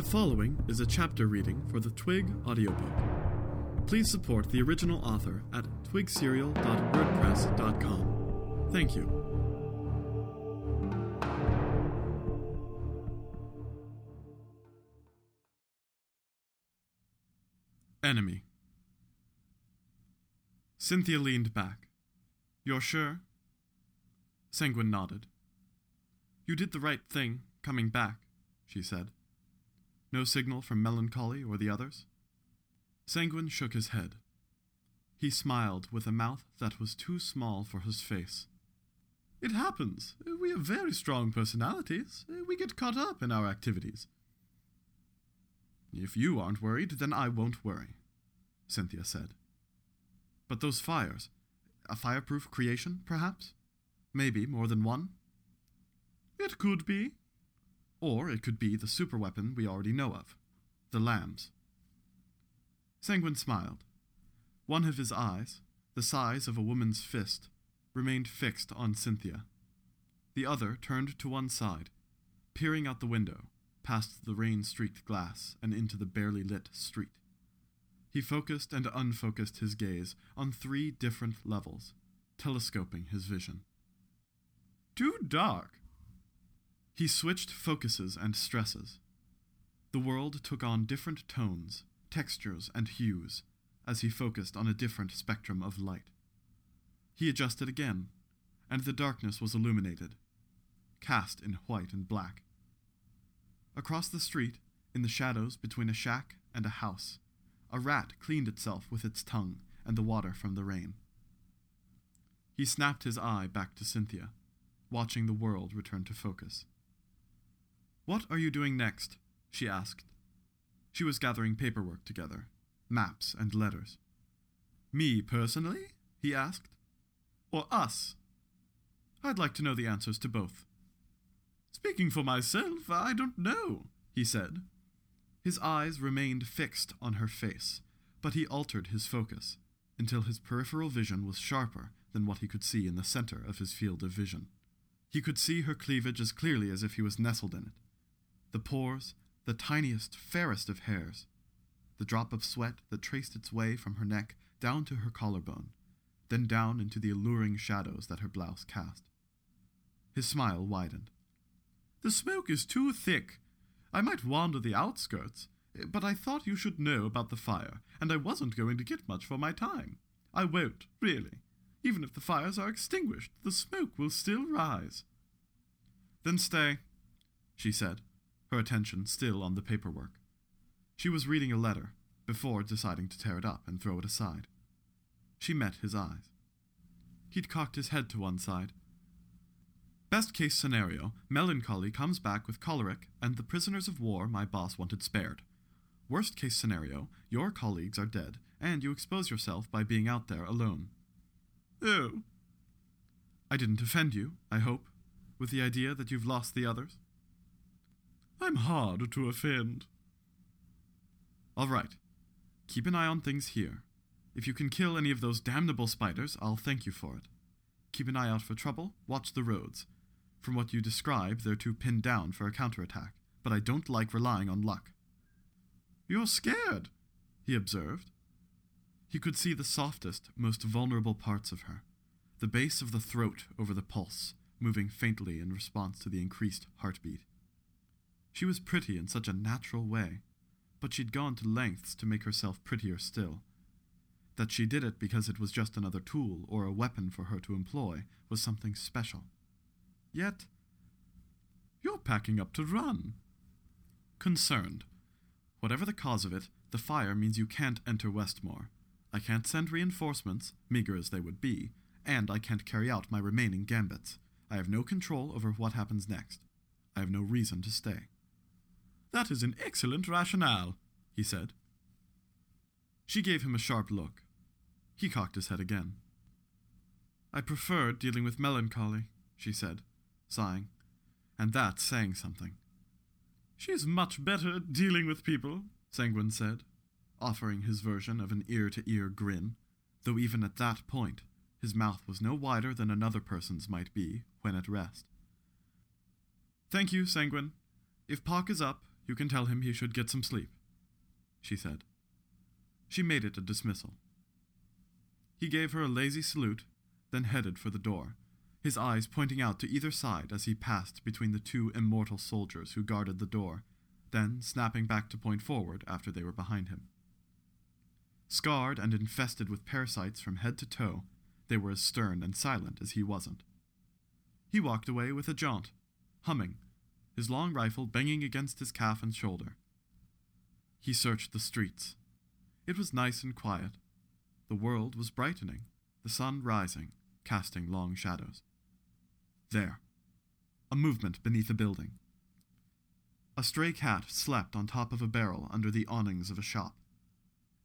The following is a chapter reading for the Twig audiobook. Please support the original author at twigserial.wordpress.com. Thank you. Enemy. Cynthia leaned back. You're sure? Sanguine nodded. You did the right thing, coming back, she said. No signal from Melancholy or the others? Sanguine shook his head. He smiled with a mouth that was too small for his face. It happens. We have very strong personalities. We get caught up in our activities. If you aren't worried, then I won't worry, Cynthia said. But those fires, a fireproof creation, perhaps? Maybe more than one? It could be. Or it could be the superweapon we already know of the lambs. Sanguine smiled. One of his eyes, the size of a woman's fist, remained fixed on Cynthia. The other turned to one side, peering out the window, past the rain streaked glass and into the barely lit street. He focused and unfocused his gaze on three different levels, telescoping his vision. Too dark. He switched focuses and stresses. The world took on different tones, textures, and hues as he focused on a different spectrum of light. He adjusted again, and the darkness was illuminated, cast in white and black. Across the street, in the shadows between a shack and a house, a rat cleaned itself with its tongue and the water from the rain. He snapped his eye back to Cynthia, watching the world return to focus. What are you doing next? she asked. She was gathering paperwork together, maps and letters. Me personally? he asked. Or us? I'd like to know the answers to both. Speaking for myself, I don't know, he said. His eyes remained fixed on her face, but he altered his focus until his peripheral vision was sharper than what he could see in the center of his field of vision. He could see her cleavage as clearly as if he was nestled in it. The pores, the tiniest, fairest of hairs, the drop of sweat that traced its way from her neck down to her collarbone, then down into the alluring shadows that her blouse cast. His smile widened. The smoke is too thick. I might wander the outskirts, but I thought you should know about the fire, and I wasn't going to get much for my time. I won't, really. Even if the fires are extinguished, the smoke will still rise. Then stay, she said, her attention still on the paperwork. She was reading a letter before deciding to tear it up and throw it aside. She met his eyes. He'd cocked his head to one side. Best case scenario, Melancholy comes back with choleric and the prisoners of war my boss wanted spared. Worst case scenario, your colleagues are dead and you expose yourself by being out there alone. Oh. I didn't offend you, I hope, with the idea that you've lost the others? I'm hard to offend. All right. Keep an eye on things here. If you can kill any of those damnable spiders, I'll thank you for it. Keep an eye out for trouble, watch the roads. From what you describe, they're too pinned down for a counterattack, but I don't like relying on luck. You're scared, he observed. He could see the softest, most vulnerable parts of her, the base of the throat over the pulse, moving faintly in response to the increased heartbeat. She was pretty in such a natural way, but she'd gone to lengths to make herself prettier still. That she did it because it was just another tool or a weapon for her to employ was something special. Yet, you're packing up to run. Concerned. Whatever the cause of it, the fire means you can't enter Westmore. I can't send reinforcements, meager as they would be, and I can't carry out my remaining gambits. I have no control over what happens next. I have no reason to stay. That is an excellent rationale, he said. She gave him a sharp look. He cocked his head again. I prefer dealing with melancholy, she said, sighing, and that's saying something. She's much better at dealing with people, Sanguine said, offering his version of an ear to ear grin, though even at that point his mouth was no wider than another person's might be when at rest. Thank you, Sanguine. If Pock is up, you can tell him he should get some sleep, she said. She made it a dismissal. He gave her a lazy salute, then headed for the door, his eyes pointing out to either side as he passed between the two immortal soldiers who guarded the door, then snapping back to point forward after they were behind him. Scarred and infested with parasites from head to toe, they were as stern and silent as he wasn't. He walked away with a jaunt, humming, his long rifle banging against his calf and shoulder. He searched the streets. It was nice and quiet. The world was brightening, the sun rising, casting long shadows. There. A movement beneath a building. A stray cat slept on top of a barrel under the awnings of a shop.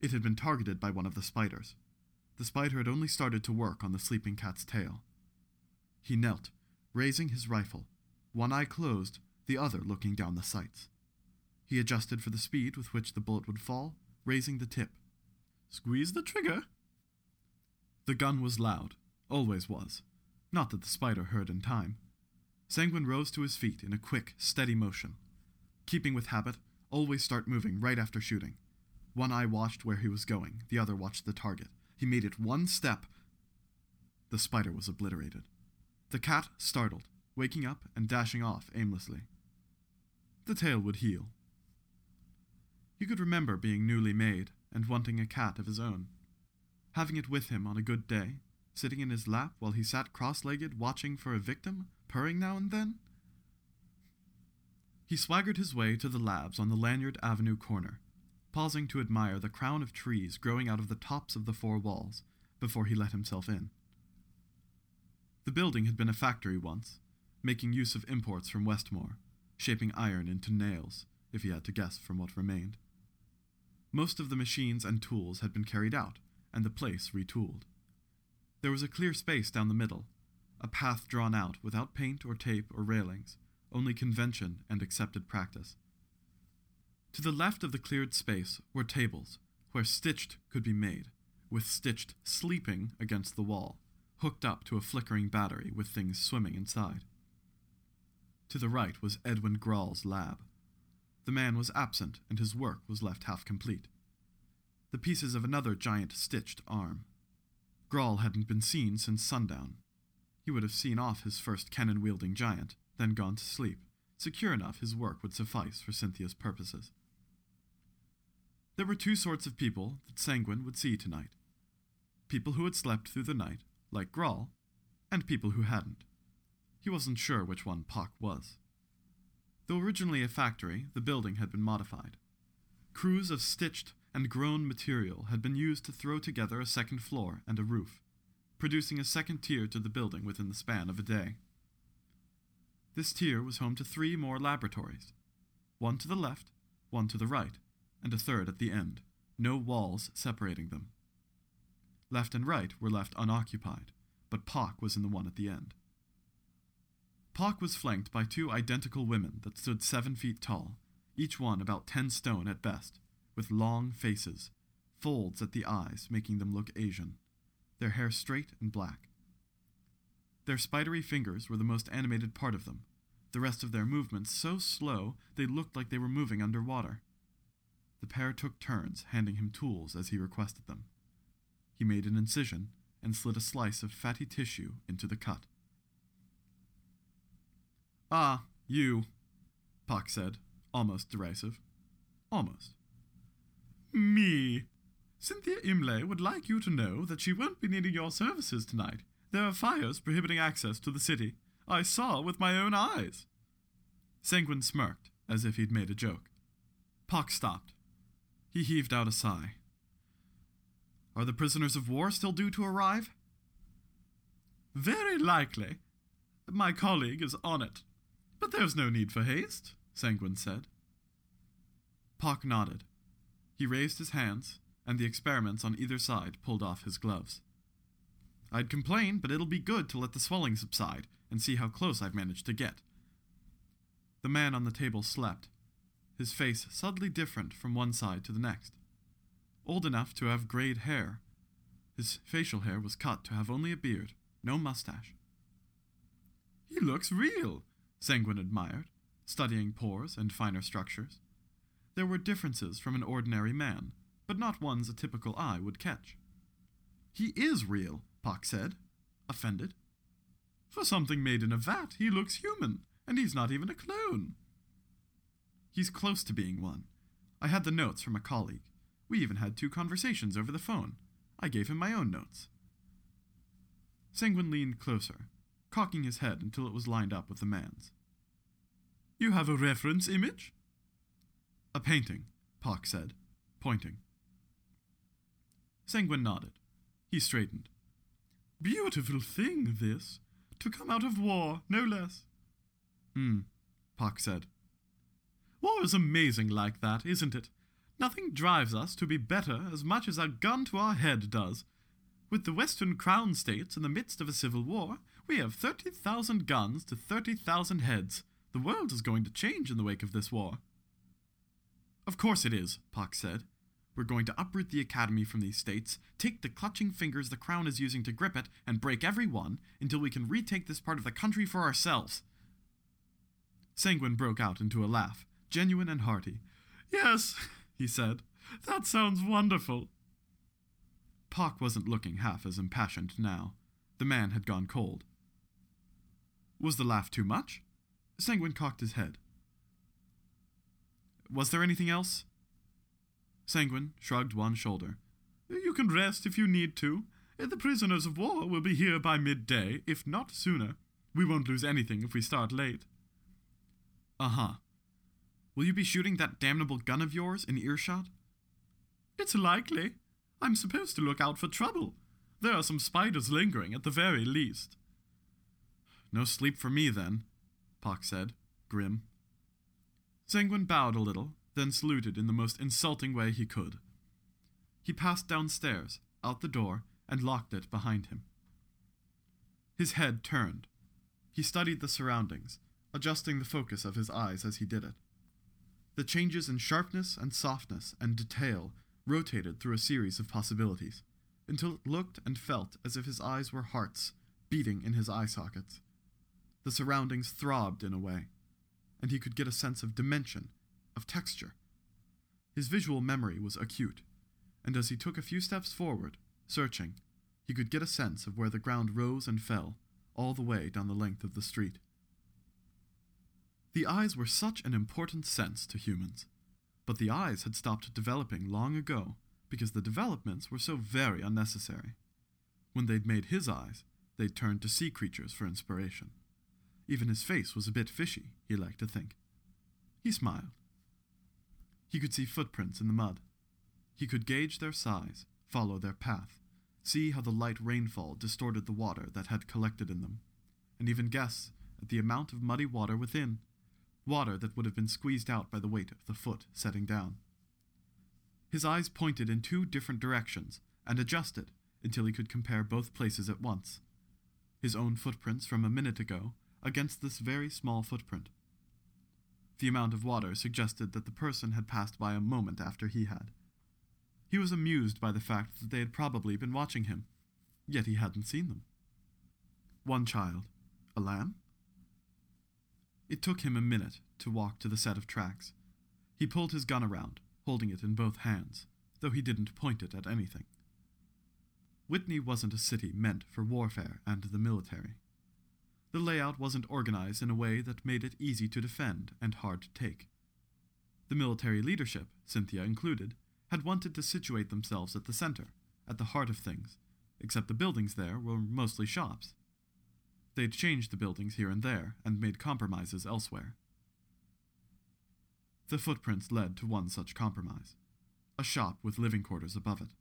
It had been targeted by one of the spiders. The spider had only started to work on the sleeping cat's tail. He knelt, raising his rifle, one eye closed, the other looking down the sights. He adjusted for the speed with which the bullet would fall, raising the tip. Squeeze the trigger. The gun was loud, always was. Not that the spider heard in time. Sanguine rose to his feet in a quick, steady motion. Keeping with habit, always start moving right after shooting. One eye watched where he was going, the other watched the target. He made it one step. The spider was obliterated. The cat startled, waking up and dashing off aimlessly. The tail would heal. He could remember being newly made and wanting a cat of his own. Having it with him on a good day, sitting in his lap while he sat cross legged watching for a victim, purring now and then? He swaggered his way to the labs on the Lanyard Avenue corner, pausing to admire the crown of trees growing out of the tops of the four walls before he let himself in. The building had been a factory once, making use of imports from Westmore, shaping iron into nails, if he had to guess from what remained. Most of the machines and tools had been carried out, and the place retooled. There was a clear space down the middle, a path drawn out without paint or tape or railings, only convention and accepted practice. To the left of the cleared space were tables, where stitched could be made, with stitched sleeping against the wall, hooked up to a flickering battery with things swimming inside. To the right was Edwin Grall's lab. The man was absent, and his work was left half complete. The pieces of another giant stitched arm. Grall hadn't been seen since sundown. He would have seen off his first cannon wielding giant, then gone to sleep, secure enough his work would suffice for Cynthia's purposes. There were two sorts of people that Sanguine would see tonight people who had slept through the night, like Grall, and people who hadn't. He wasn't sure which one Pock was. Though originally a factory, the building had been modified. Crews of stitched and grown material had been used to throw together a second floor and a roof, producing a second tier to the building within the span of a day. This tier was home to three more laboratories one to the left, one to the right, and a third at the end, no walls separating them. Left and right were left unoccupied, but Pock was in the one at the end. Pock was flanked by two identical women that stood seven feet tall, each one about ten stone at best, with long faces, folds at the eyes making them look Asian, their hair straight and black. Their spidery fingers were the most animated part of them, the rest of their movements so slow they looked like they were moving underwater. The pair took turns handing him tools as he requested them. He made an incision and slid a slice of fatty tissue into the cut. Ah, you, Pock said, almost derisive. Almost. Me. Cynthia Imlay would like you to know that she won't be needing your services tonight. There are fires prohibiting access to the city. I saw with my own eyes. Sanguine smirked, as if he'd made a joke. Pock stopped. He heaved out a sigh. Are the prisoners of war still due to arrive? Very likely. My colleague is on it. But there's no need for haste, Sanguine said. Pock nodded. He raised his hands, and the experiments on either side pulled off his gloves. I'd complain, but it'll be good to let the swelling subside and see how close I've managed to get. The man on the table slept, his face subtly different from one side to the next. Old enough to have grayed hair. His facial hair was cut to have only a beard, no mustache. He looks real, Sanguine admired, studying pores and finer structures. There were differences from an ordinary man, but not ones a typical eye would catch. He is real, Pock said, offended. For something made in a vat, he looks human, and he's not even a clone. He's close to being one. I had the notes from a colleague. We even had two conversations over the phone. I gave him my own notes. Sanguine leaned closer, cocking his head until it was lined up with the man's. You have a reference image? A painting, Pock said, pointing. Sanguine nodded. He straightened. Beautiful thing, this. To come out of war, no less. Hmm, Pock said. War is amazing like that, isn't it? Nothing drives us to be better as much as a gun to our head does. With the Western Crown states in the midst of a civil war, we have 30,000 guns to 30,000 heads. The world is going to change in the wake of this war. Of course it is, Pock said. We're going to uproot the Academy from these states, take the clutching fingers the Crown is using to grip it, and break every one until we can retake this part of the country for ourselves. Sanguine broke out into a laugh, genuine and hearty. Yes, he said, that sounds wonderful. Pock wasn't looking half as impassioned now. The man had gone cold. Was the laugh too much? Sanguine cocked his head. Was there anything else? Sanguine shrugged one shoulder. You can rest if you need to. The prisoners of war will be here by midday, if not sooner. We won't lose anything if we start late. Uh huh. Will you be shooting that damnable gun of yours in earshot? It's likely. I'm supposed to look out for trouble. There are some spiders lingering at the very least. No sleep for me, then, Pock said, grim. Sanguine bowed a little, then saluted in the most insulting way he could. He passed downstairs, out the door, and locked it behind him. His head turned. He studied the surroundings, adjusting the focus of his eyes as he did it. The changes in sharpness and softness and detail rotated through a series of possibilities, until it looked and felt as if his eyes were hearts beating in his eye sockets. The surroundings throbbed in a way, and he could get a sense of dimension, of texture. His visual memory was acute, and as he took a few steps forward, searching, he could get a sense of where the ground rose and fell, all the way down the length of the street. The eyes were such an important sense to humans, but the eyes had stopped developing long ago because the developments were so very unnecessary. When they'd made his eyes, they'd turned to sea creatures for inspiration. Even his face was a bit fishy, he liked to think. He smiled. He could see footprints in the mud. He could gauge their size, follow their path, see how the light rainfall distorted the water that had collected in them, and even guess at the amount of muddy water within, water that would have been squeezed out by the weight of the foot setting down. His eyes pointed in two different directions and adjusted until he could compare both places at once. His own footprints from a minute ago against this very small footprint. The amount of water suggested that the person had passed by a moment after he had. He was amused by the fact that they had probably been watching him, yet he hadn't seen them. One child. A lamb? It took him a minute to walk to the set of tracks. He pulled his gun around, holding it in both hands, though he didn't point it at anything. Whitney wasn't a city meant for warfare and the military. The layout wasn't organized in a way that made it easy to defend and hard to take. The military leadership, Cynthia included, had wanted to situate themselves at the center, at the heart of things, except the buildings there were mostly shops. They'd changed the buildings here and there and made compromises elsewhere. The footprints led to one such compromise a shop with living quarters above it.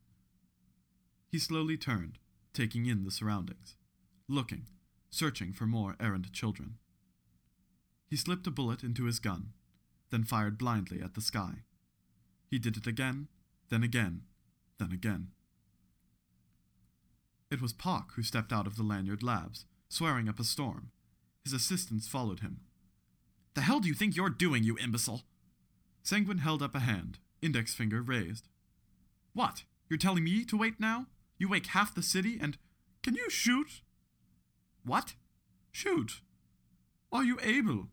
He slowly turned, taking in the surroundings, looking, searching for more errant children. He slipped a bullet into his gun, then fired blindly at the sky. He did it again, then again, then again. It was Pock who stepped out of the Lanyard Labs, swearing up a storm. His assistants followed him. The hell do you think you're doing, you imbecile? Sanguine held up a hand, index finger raised. What? You're telling me to wait now? You wake half the city and. Can you shoot? What? Shoot. Are you able?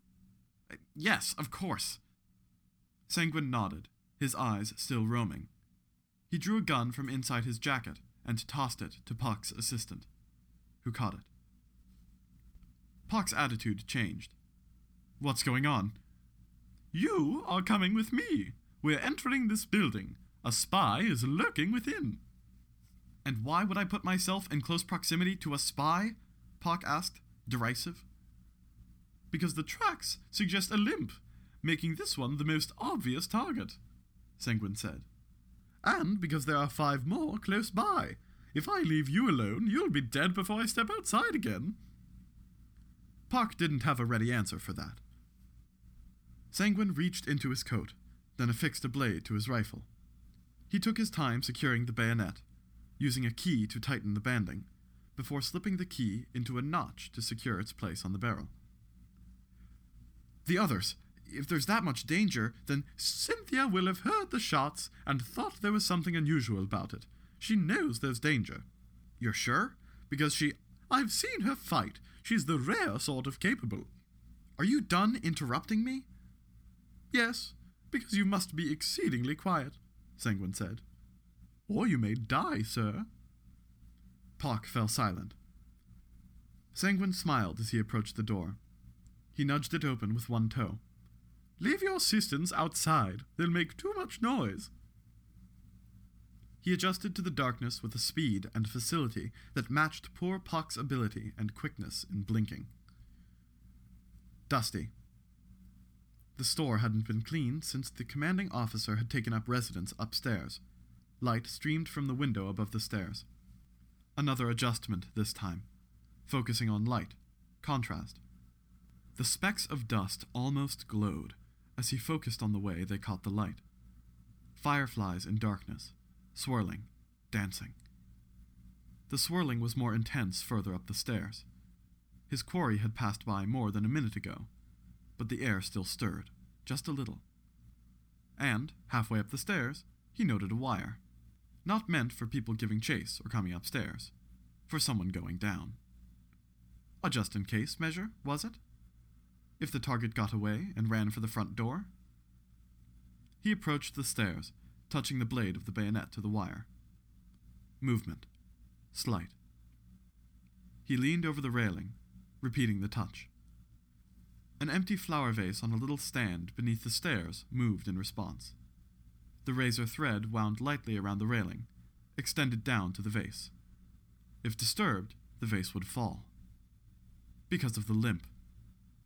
Uh, yes, of course. Sanguine nodded, his eyes still roaming. He drew a gun from inside his jacket and tossed it to Puck's assistant, who caught it. Puck's attitude changed. What's going on? You are coming with me. We're entering this building. A spy is lurking within. And why would I put myself in close proximity to a spy? Puck asked, derisive. Because the tracks suggest a limp, making this one the most obvious target, Sanguine said. And because there are five more close by. If I leave you alone, you'll be dead before I step outside again. Park didn't have a ready answer for that. Sanguine reached into his coat, then affixed a blade to his rifle. He took his time securing the bayonet, using a key to tighten the banding, before slipping the key into a notch to secure its place on the barrel. The others, if there's that much danger, then Cynthia will have heard the shots and thought there was something unusual about it. She knows there's danger. You're sure? Because she. I've seen her fight. She's the rare sort of capable. Are you done interrupting me? Yes, because you must be exceedingly quiet, Sanguine said. Or you may die, sir. Puck fell silent. Sanguine smiled as he approached the door. He nudged it open with one toe. Leave your assistants outside. They'll make too much noise. He adjusted to the darkness with a speed and facility that matched poor Puck's ability and quickness in blinking. Dusty, the store hadn't been cleaned since the commanding officer had taken up residence upstairs. Light streamed from the window above the stairs. Another adjustment this time, focusing on light, contrast. The specks of dust almost glowed as he focused on the way they caught the light. Fireflies in darkness, swirling, dancing. The swirling was more intense further up the stairs. His quarry had passed by more than a minute ago, but the air still stirred, just a little. And, halfway up the stairs, he noted a wire. Not meant for people giving chase or coming upstairs, for someone going down. A just in case measure, was it? If the target got away and ran for the front door? He approached the stairs, touching the blade of the bayonet to the wire. Movement. Slight. He leaned over the railing, repeating the touch. An empty flower vase on a little stand beneath the stairs moved in response. The razor thread wound lightly around the railing, extended down to the vase. If disturbed, the vase would fall. Because of the limp.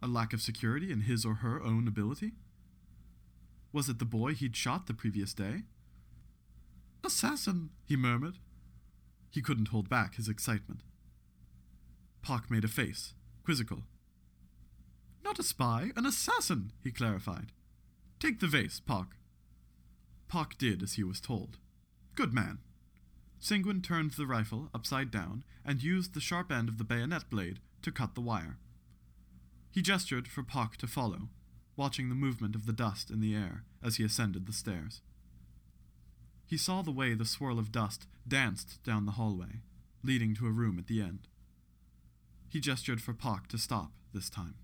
A lack of security in his or her own ability? Was it the boy he'd shot the previous day? Assassin, he murmured. He couldn't hold back his excitement. Puck made a face, quizzical. Not a spy, an assassin, he clarified. Take the vase, Puck. Puck did as he was told. Good man. Sanguine turned the rifle upside down and used the sharp end of the bayonet blade to cut the wire. He gestured for Puck to follow, watching the movement of the dust in the air as he ascended the stairs. He saw the way the swirl of dust danced down the hallway, leading to a room at the end. He gestured for Puck to stop this time.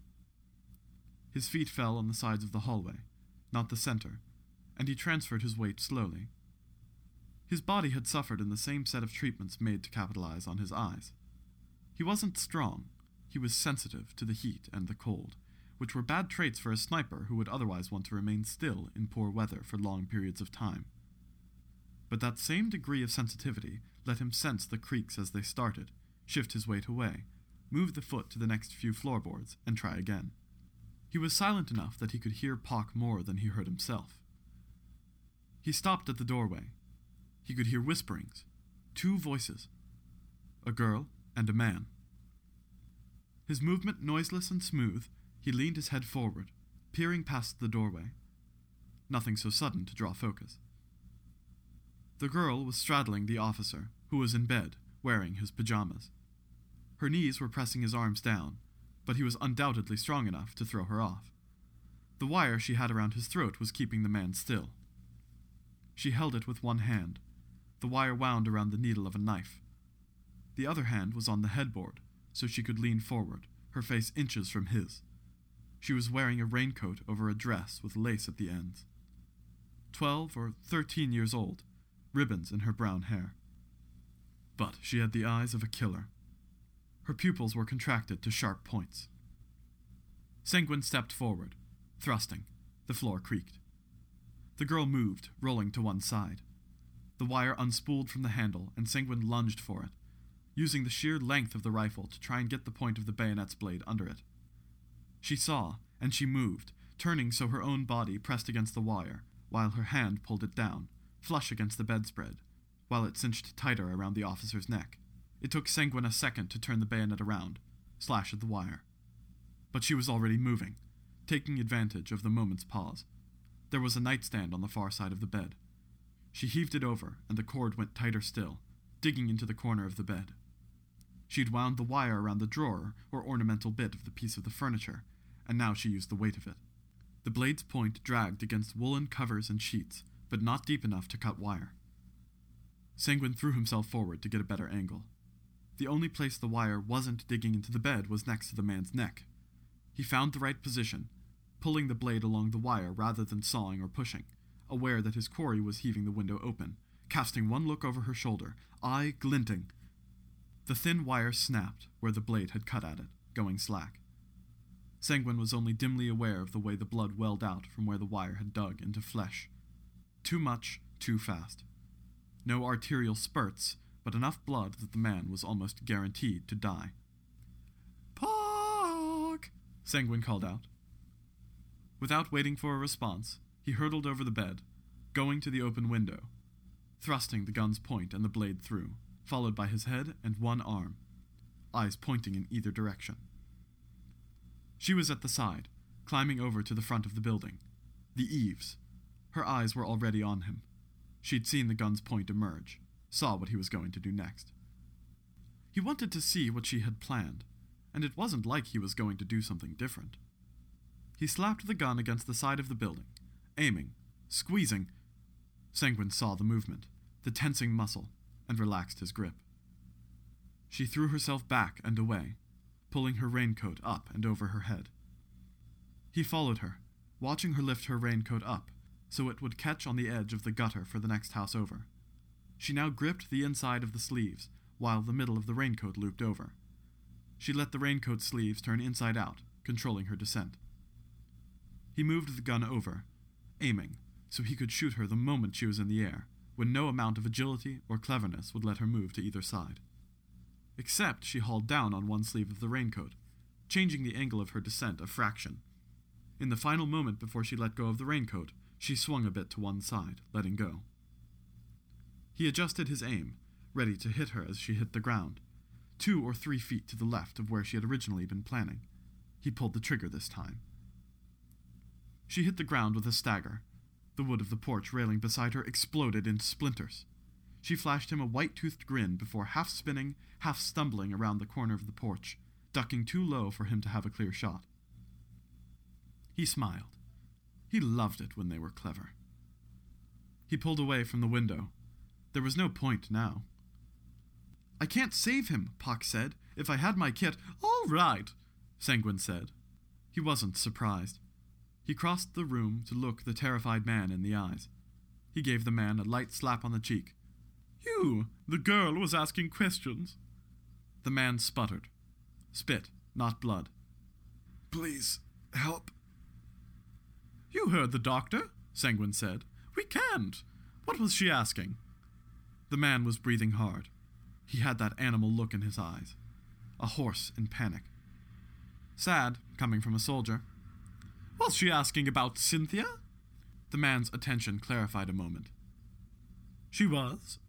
His feet fell on the sides of the hallway, not the center, and he transferred his weight slowly. His body had suffered in the same set of treatments made to capitalize on his eyes. He wasn't strong, he was sensitive to the heat and the cold, which were bad traits for a sniper who would otherwise want to remain still in poor weather for long periods of time. But that same degree of sensitivity let him sense the creaks as they started, shift his weight away, move the foot to the next few floorboards, and try again. He was silent enough that he could hear Puck more than he heard himself. He stopped at the doorway. He could hear whisperings, two voices a girl and a man. His movement noiseless and smooth, he leaned his head forward, peering past the doorway. Nothing so sudden to draw focus. The girl was straddling the officer, who was in bed, wearing his pajamas. Her knees were pressing his arms down, but he was undoubtedly strong enough to throw her off. The wire she had around his throat was keeping the man still. She held it with one hand. The wire wound around the needle of a knife. The other hand was on the headboard, so she could lean forward, her face inches from his. She was wearing a raincoat over a dress with lace at the ends. twelve or thirteen years old, ribbons in her brown hair. But she had the eyes of a killer. Her pupils were contracted to sharp points. Sanguine stepped forward, thrusting. The floor creaked. The girl moved, rolling to one side. The wire unspooled from the handle, and Sanguine lunged for it, using the sheer length of the rifle to try and get the point of the bayonet's blade under it. She saw, and she moved, turning so her own body pressed against the wire, while her hand pulled it down, flush against the bedspread, while it cinched tighter around the officer's neck. It took Sanguine a second to turn the bayonet around, slash at the wire. But she was already moving, taking advantage of the moment's pause. There was a nightstand on the far side of the bed. She heaved it over, and the cord went tighter still, digging into the corner of the bed. She'd wound the wire around the drawer or ornamental bit of the piece of the furniture, and now she used the weight of it. The blade's point dragged against woolen covers and sheets, but not deep enough to cut wire. Sanguine threw himself forward to get a better angle. The only place the wire wasn't digging into the bed was next to the man's neck. He found the right position, pulling the blade along the wire rather than sawing or pushing, aware that his quarry was heaving the window open, casting one look over her shoulder, eye glinting. The thin wire snapped where the blade had cut at it, going slack. Sanguine was only dimly aware of the way the blood welled out from where the wire had dug into flesh. Too much, too fast. No arterial spurts, but enough blood that the man was almost guaranteed to die. Park! Sanguine called out. Without waiting for a response, he hurtled over the bed, going to the open window, thrusting the gun's point and the blade through, followed by his head and one arm, eyes pointing in either direction. She was at the side, climbing over to the front of the building. The eaves. Her eyes were already on him. She'd seen the gun's point emerge, saw what he was going to do next. He wanted to see what she had planned, and it wasn't like he was going to do something different. He slapped the gun against the side of the building, aiming, squeezing. Sanguine saw the movement, the tensing muscle, and relaxed his grip. She threw herself back and away, pulling her raincoat up and over her head. He followed her, watching her lift her raincoat up so it would catch on the edge of the gutter for the next house over. She now gripped the inside of the sleeves, while the middle of the raincoat looped over. She let the raincoat sleeves turn inside out, controlling her descent. He moved the gun over, aiming, so he could shoot her the moment she was in the air, when no amount of agility or cleverness would let her move to either side except she hauled down on one sleeve of the raincoat, changing the angle of her descent a fraction. In the final moment before she let go of the raincoat, she swung a bit to one side, letting go. He adjusted his aim, ready to hit her as she hit the ground, two or three feet to the left of where she had originally been planning. He pulled the trigger this time. She hit the ground with a stagger. The wood of the porch railing beside her exploded into splinters. She flashed him a white toothed grin before half spinning, half stumbling around the corner of the porch, ducking too low for him to have a clear shot. He smiled. He loved it when they were clever. He pulled away from the window. There was no point now. I can't save him, Puck said. If I had my kit. All right, Sanguine said. He wasn't surprised. He crossed the room to look the terrified man in the eyes. He gave the man a light slap on the cheek. You! The girl was asking questions. The man sputtered. Spit, not blood. Please, help. You heard the doctor, Sanguine said. We can't. What was she asking? The man was breathing hard. He had that animal look in his eyes. A horse in panic. Sad, coming from a soldier. Was she asking about Cynthia? The man's attention clarified a moment. She was.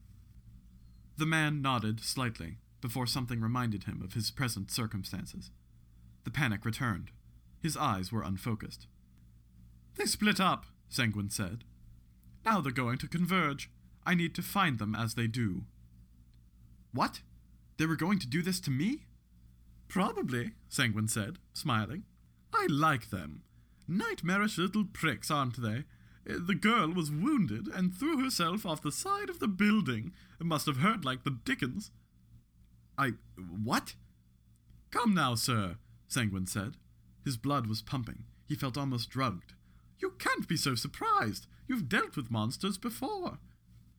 The man nodded slightly before something reminded him of his present circumstances. The panic returned. His eyes were unfocused. They split up, Sanguine said. Now they're going to converge. I need to find them as they do. What? They were going to do this to me? Probably, Sanguine said, smiling. I like them. Nightmarish little pricks, aren't they? Uh, the girl was wounded and threw herself off the side of the building. It must have hurt like the dickens. I. what? Come now, sir, Sanguine said. His blood was pumping. He felt almost drugged. You can't be so surprised. You've dealt with monsters before.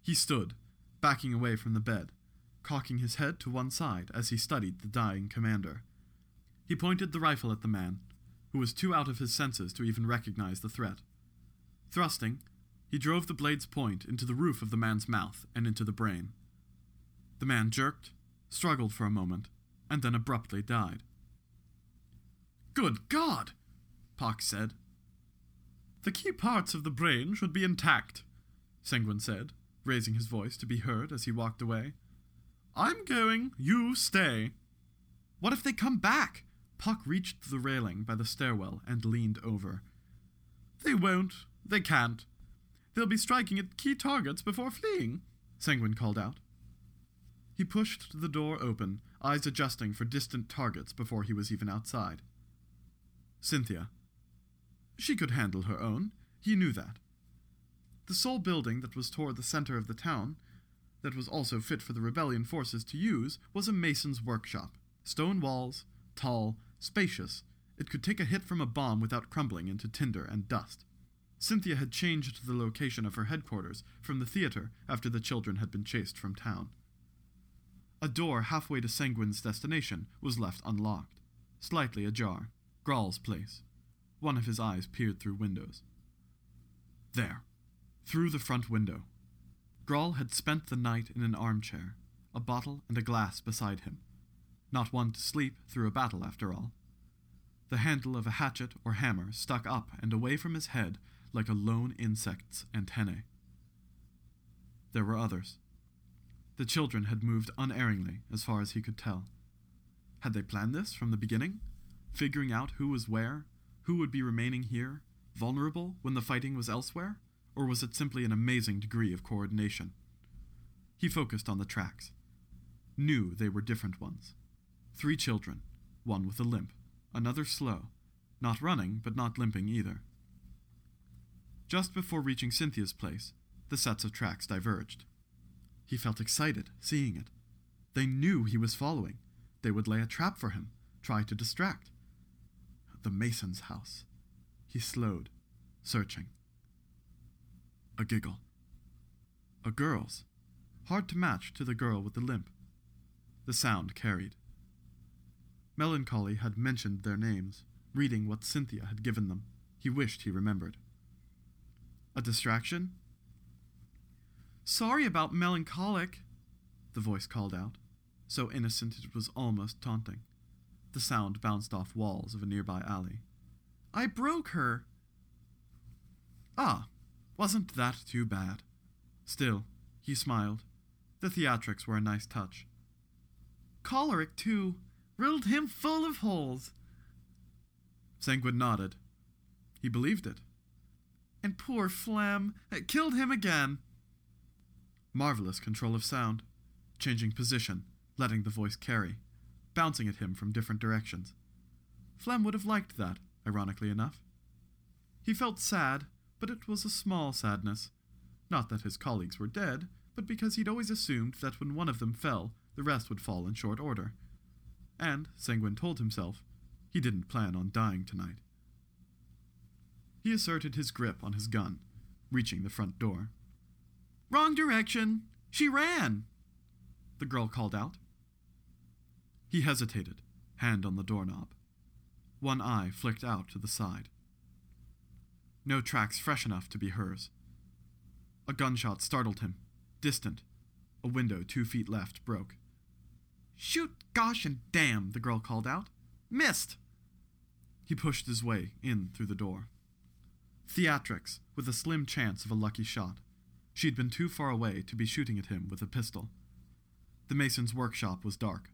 He stood, backing away from the bed, cocking his head to one side as he studied the dying commander. He pointed the rifle at the man, who was too out of his senses to even recognize the threat. Thrusting, he drove the blade's point into the roof of the man's mouth and into the brain. The man jerked, struggled for a moment, and then abruptly died. Good God! Pox said. The key parts of the brain should be intact, Sanguine said, raising his voice to be heard as he walked away. I'm going, you stay. What if they come back? Puck reached the railing by the stairwell and leaned over. They won't. They can't. They'll be striking at key targets before fleeing, Sanguine called out. He pushed the door open, eyes adjusting for distant targets before he was even outside. Cynthia. She could handle her own. He knew that. The sole building that was toward the center of the town, that was also fit for the rebellion forces to use, was a mason's workshop. Stone walls, tall, spacious. It could take a hit from a bomb without crumbling into tinder and dust. Cynthia had changed the location of her headquarters from the theater after the children had been chased from town. A door halfway to Sanguine's destination was left unlocked, slightly ajar. Grall's place. One of his eyes peered through windows. There, through the front window. Graal had spent the night in an armchair, a bottle and a glass beside him. Not one to sleep through a battle, after all. The handle of a hatchet or hammer stuck up and away from his head like a lone insect's antennae. There were others. The children had moved unerringly, as far as he could tell. Had they planned this from the beginning? Figuring out who was where, who would be remaining here, vulnerable when the fighting was elsewhere? Or was it simply an amazing degree of coordination? He focused on the tracks. Knew they were different ones. Three children, one with a limp, another slow, not running, but not limping either. Just before reaching Cynthia's place, the sets of tracks diverged. He felt excited, seeing it. They knew he was following. They would lay a trap for him, try to distract. The Mason's house. He slowed, searching. A giggle. A girl's. Hard to match to the girl with the limp. The sound carried. Melancholy had mentioned their names, reading what Cynthia had given them. He wished he remembered. A distraction? Sorry about melancholic, the voice called out, so innocent it was almost taunting. The sound bounced off walls of a nearby alley. I broke her. Ah, wasn't that too bad? Still, he smiled. The theatrics were a nice touch. Choleric, too. Riddled him full of holes. Sanguine nodded. He believed it. And poor Phlegm it killed him again. Marvelous control of sound, changing position, letting the voice carry, bouncing at him from different directions. Phlegm would have liked that, ironically enough. He felt sad, but it was a small sadness. Not that his colleagues were dead, but because he'd always assumed that when one of them fell, the rest would fall in short order. And, Sanguine told himself, he didn't plan on dying tonight. He asserted his grip on his gun, reaching the front door. Wrong direction! She ran! The girl called out. He hesitated, hand on the doorknob. One eye flicked out to the side. No tracks fresh enough to be hers. A gunshot startled him, distant. A window two feet left broke. Shoot, gosh, and damn, the girl called out. Missed! He pushed his way in through the door. Theatrics, with a slim chance of a lucky shot. She'd been too far away to be shooting at him with a pistol. The mason's workshop was dark.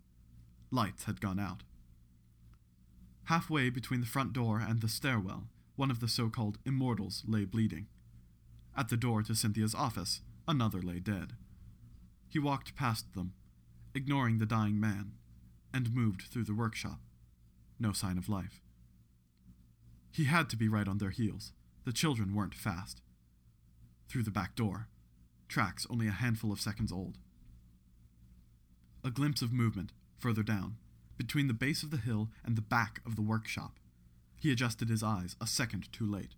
Lights had gone out. Halfway between the front door and the stairwell, one of the so called immortals lay bleeding. At the door to Cynthia's office, another lay dead. He walked past them, ignoring the dying man, and moved through the workshop. No sign of life. He had to be right on their heels. The children weren't fast. Through the back door, tracks only a handful of seconds old. A glimpse of movement, further down, between the base of the hill and the back of the workshop. He adjusted his eyes a second too late.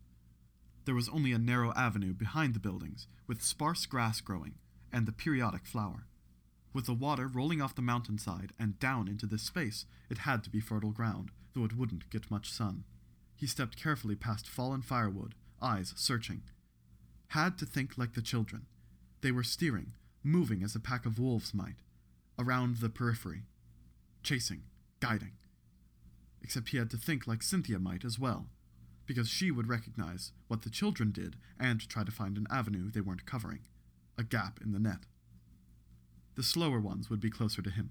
There was only a narrow avenue behind the buildings, with sparse grass growing, and the periodic flower. With the water rolling off the mountainside and down into this space, it had to be fertile ground, though it wouldn't get much sun. He stepped carefully past fallen firewood, eyes searching. Had to think like the children. They were steering, moving as a pack of wolves might, around the periphery, chasing, guiding. Except he had to think like Cynthia might as well, because she would recognize what the children did and try to find an avenue they weren't covering, a gap in the net. The slower ones would be closer to him,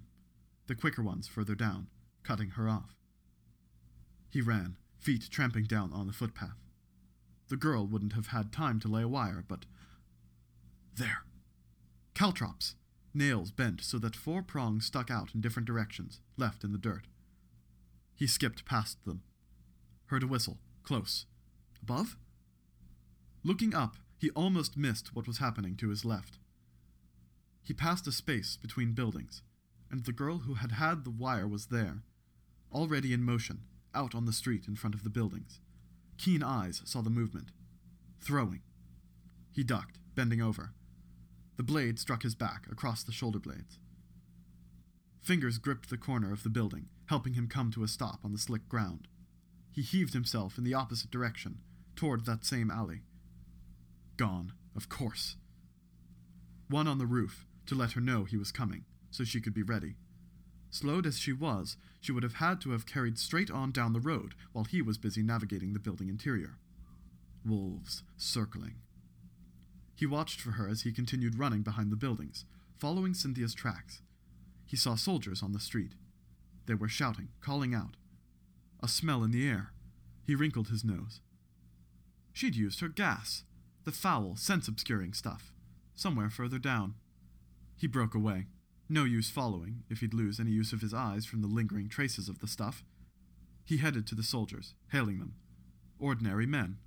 the quicker ones further down, cutting her off. He ran, feet tramping down on the footpath. The girl wouldn't have had time to lay a wire, but. There! Caltrops! Nails bent so that four prongs stuck out in different directions, left in the dirt. He skipped past them. Heard a whistle, close. Above? Looking up, he almost missed what was happening to his left. He passed a space between buildings, and the girl who had had the wire was there, already in motion, out on the street in front of the buildings. Keen eyes saw the movement. Throwing. He ducked, bending over. The blade struck his back, across the shoulder blades. Fingers gripped the corner of the building, helping him come to a stop on the slick ground. He heaved himself in the opposite direction, toward that same alley. Gone, of course. One on the roof, to let her know he was coming, so she could be ready. Slowed as she was, she would have had to have carried straight on down the road while he was busy navigating the building interior. Wolves circling. He watched for her as he continued running behind the buildings, following Cynthia's tracks. He saw soldiers on the street. They were shouting, calling out. A smell in the air. He wrinkled his nose. She'd used her gas, the foul, sense obscuring stuff, somewhere further down. He broke away. No use following, if he'd lose any use of his eyes from the lingering traces of the stuff. He headed to the soldiers, hailing them. Ordinary men.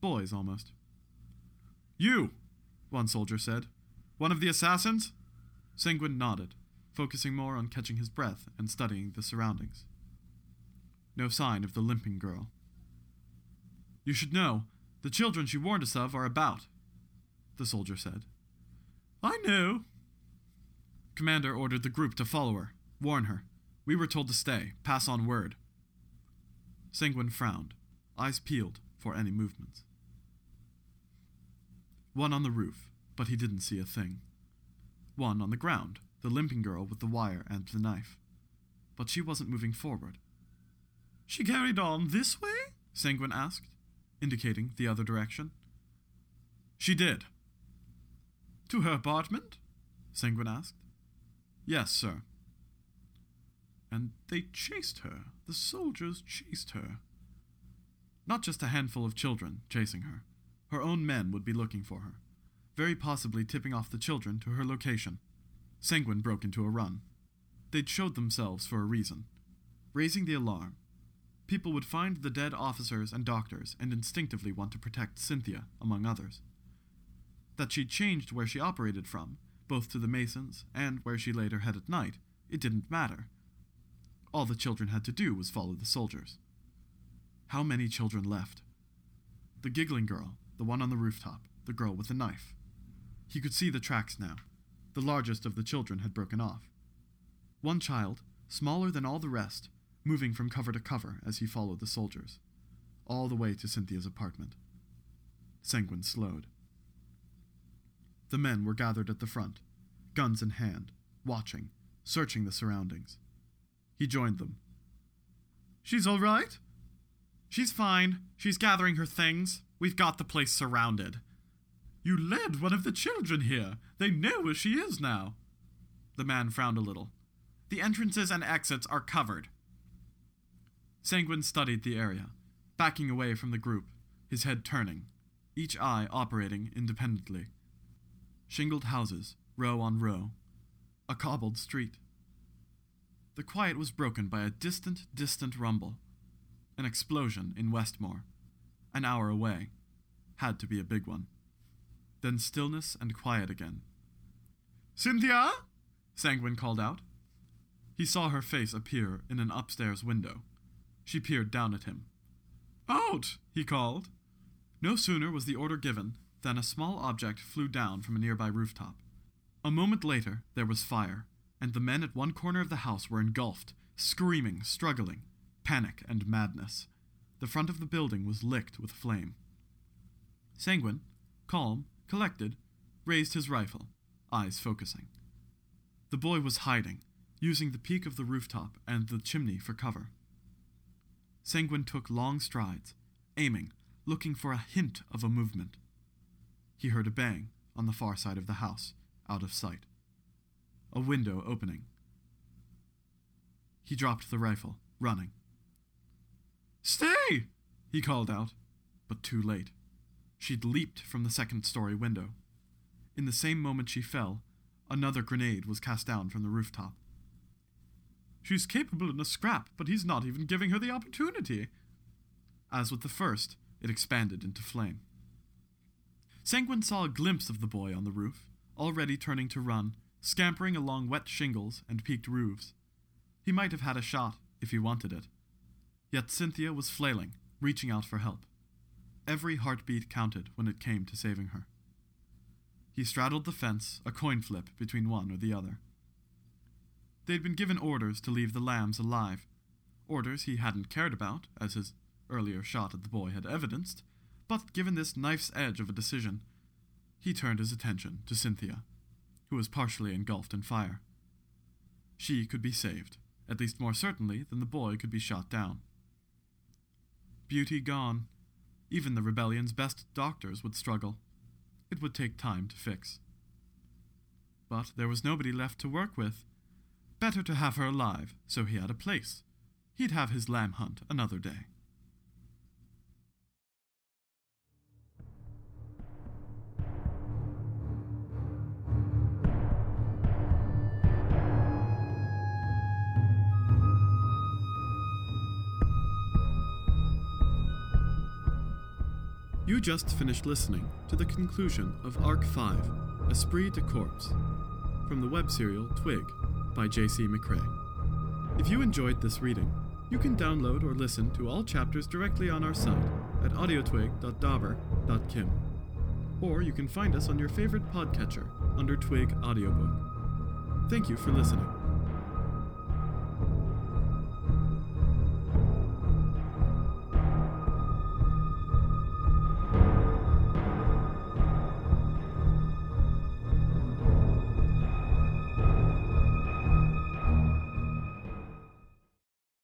Boys, almost. You! One soldier said. One of the assassins? Sanguine nodded, focusing more on catching his breath and studying the surroundings. No sign of the limping girl. You should know, the children she warned us of are about, the soldier said. I know. Commander ordered the group to follow her, warn her. We were told to stay, pass on word. Sanguine frowned, eyes peeled for any movement. One on the roof, but he didn't see a thing. One on the ground, the limping girl with the wire and the knife. But she wasn't moving forward. She carried on this way? Sanguine asked, indicating the other direction. She did. To her apartment? Sanguine asked. Yes, sir. And they chased her. The soldiers chased her. Not just a handful of children chasing her. Her own men would be looking for her, very possibly tipping off the children to her location. Sanguine broke into a run. They'd showed themselves for a reason. Raising the alarm, people would find the dead officers and doctors and instinctively want to protect Cynthia, among others. That she'd changed where she operated from, both to the Masons and where she laid her head at night, it didn't matter. All the children had to do was follow the soldiers. How many children left? The giggling girl, the one on the rooftop, the girl with the knife. He could see the tracks now. The largest of the children had broken off. One child, smaller than all the rest, moving from cover to cover as he followed the soldiers, all the way to Cynthia's apartment. Sanguine slowed. The men were gathered at the front, guns in hand, watching, searching the surroundings. He joined them. She's all right? She's fine. She's gathering her things. We've got the place surrounded. You led one of the children here. They know where she is now. The man frowned a little. The entrances and exits are covered. Sanguine studied the area, backing away from the group, his head turning, each eye operating independently. Shingled houses, row on row. A cobbled street. The quiet was broken by a distant, distant rumble. An explosion in Westmore. An hour away. Had to be a big one. Then stillness and quiet again. Cynthia? Sanguine called out. He saw her face appear in an upstairs window. She peered down at him. Out, he called. No sooner was the order given than a small object flew down from a nearby rooftop. A moment later, there was fire, and the men at one corner of the house were engulfed, screaming, struggling, panic and madness. The front of the building was licked with flame. Sanguine, calm, collected, raised his rifle, eyes focusing. The boy was hiding, using the peak of the rooftop and the chimney for cover. Sanguine took long strides, aiming, looking for a hint of a movement. He heard a bang on the far side of the house, out of sight. A window opening. He dropped the rifle, running. Stay! he called out, but too late. She'd leaped from the second story window. In the same moment she fell, another grenade was cast down from the rooftop. She's capable in a scrap, but he's not even giving her the opportunity. As with the first, it expanded into flame. Sanguine saw a glimpse of the boy on the roof, already turning to run, scampering along wet shingles and peaked roofs. He might have had a shot if he wanted it. Yet Cynthia was flailing, reaching out for help. Every heartbeat counted when it came to saving her. He straddled the fence, a coin flip between one or the other. They'd been given orders to leave the lambs alive, orders he hadn't cared about, as his earlier shot at the boy had evidenced, but given this knife's edge of a decision, he turned his attention to Cynthia, who was partially engulfed in fire. She could be saved, at least more certainly than the boy could be shot down. Beauty gone, even the rebellion's best doctors would struggle. It would take time to fix. But there was nobody left to work with. Better to have her alive, so he had a place. He'd have his lamb hunt another day. You just finished listening to the conclusion of Arc 5, Esprit de Corps, from the web serial Twig by J.C. McCrae. If you enjoyed this reading, you can download or listen to all chapters directly on our site at audiotwig.dauber.kim. Or you can find us on your favorite podcatcher under Twig Audiobook. Thank you for listening.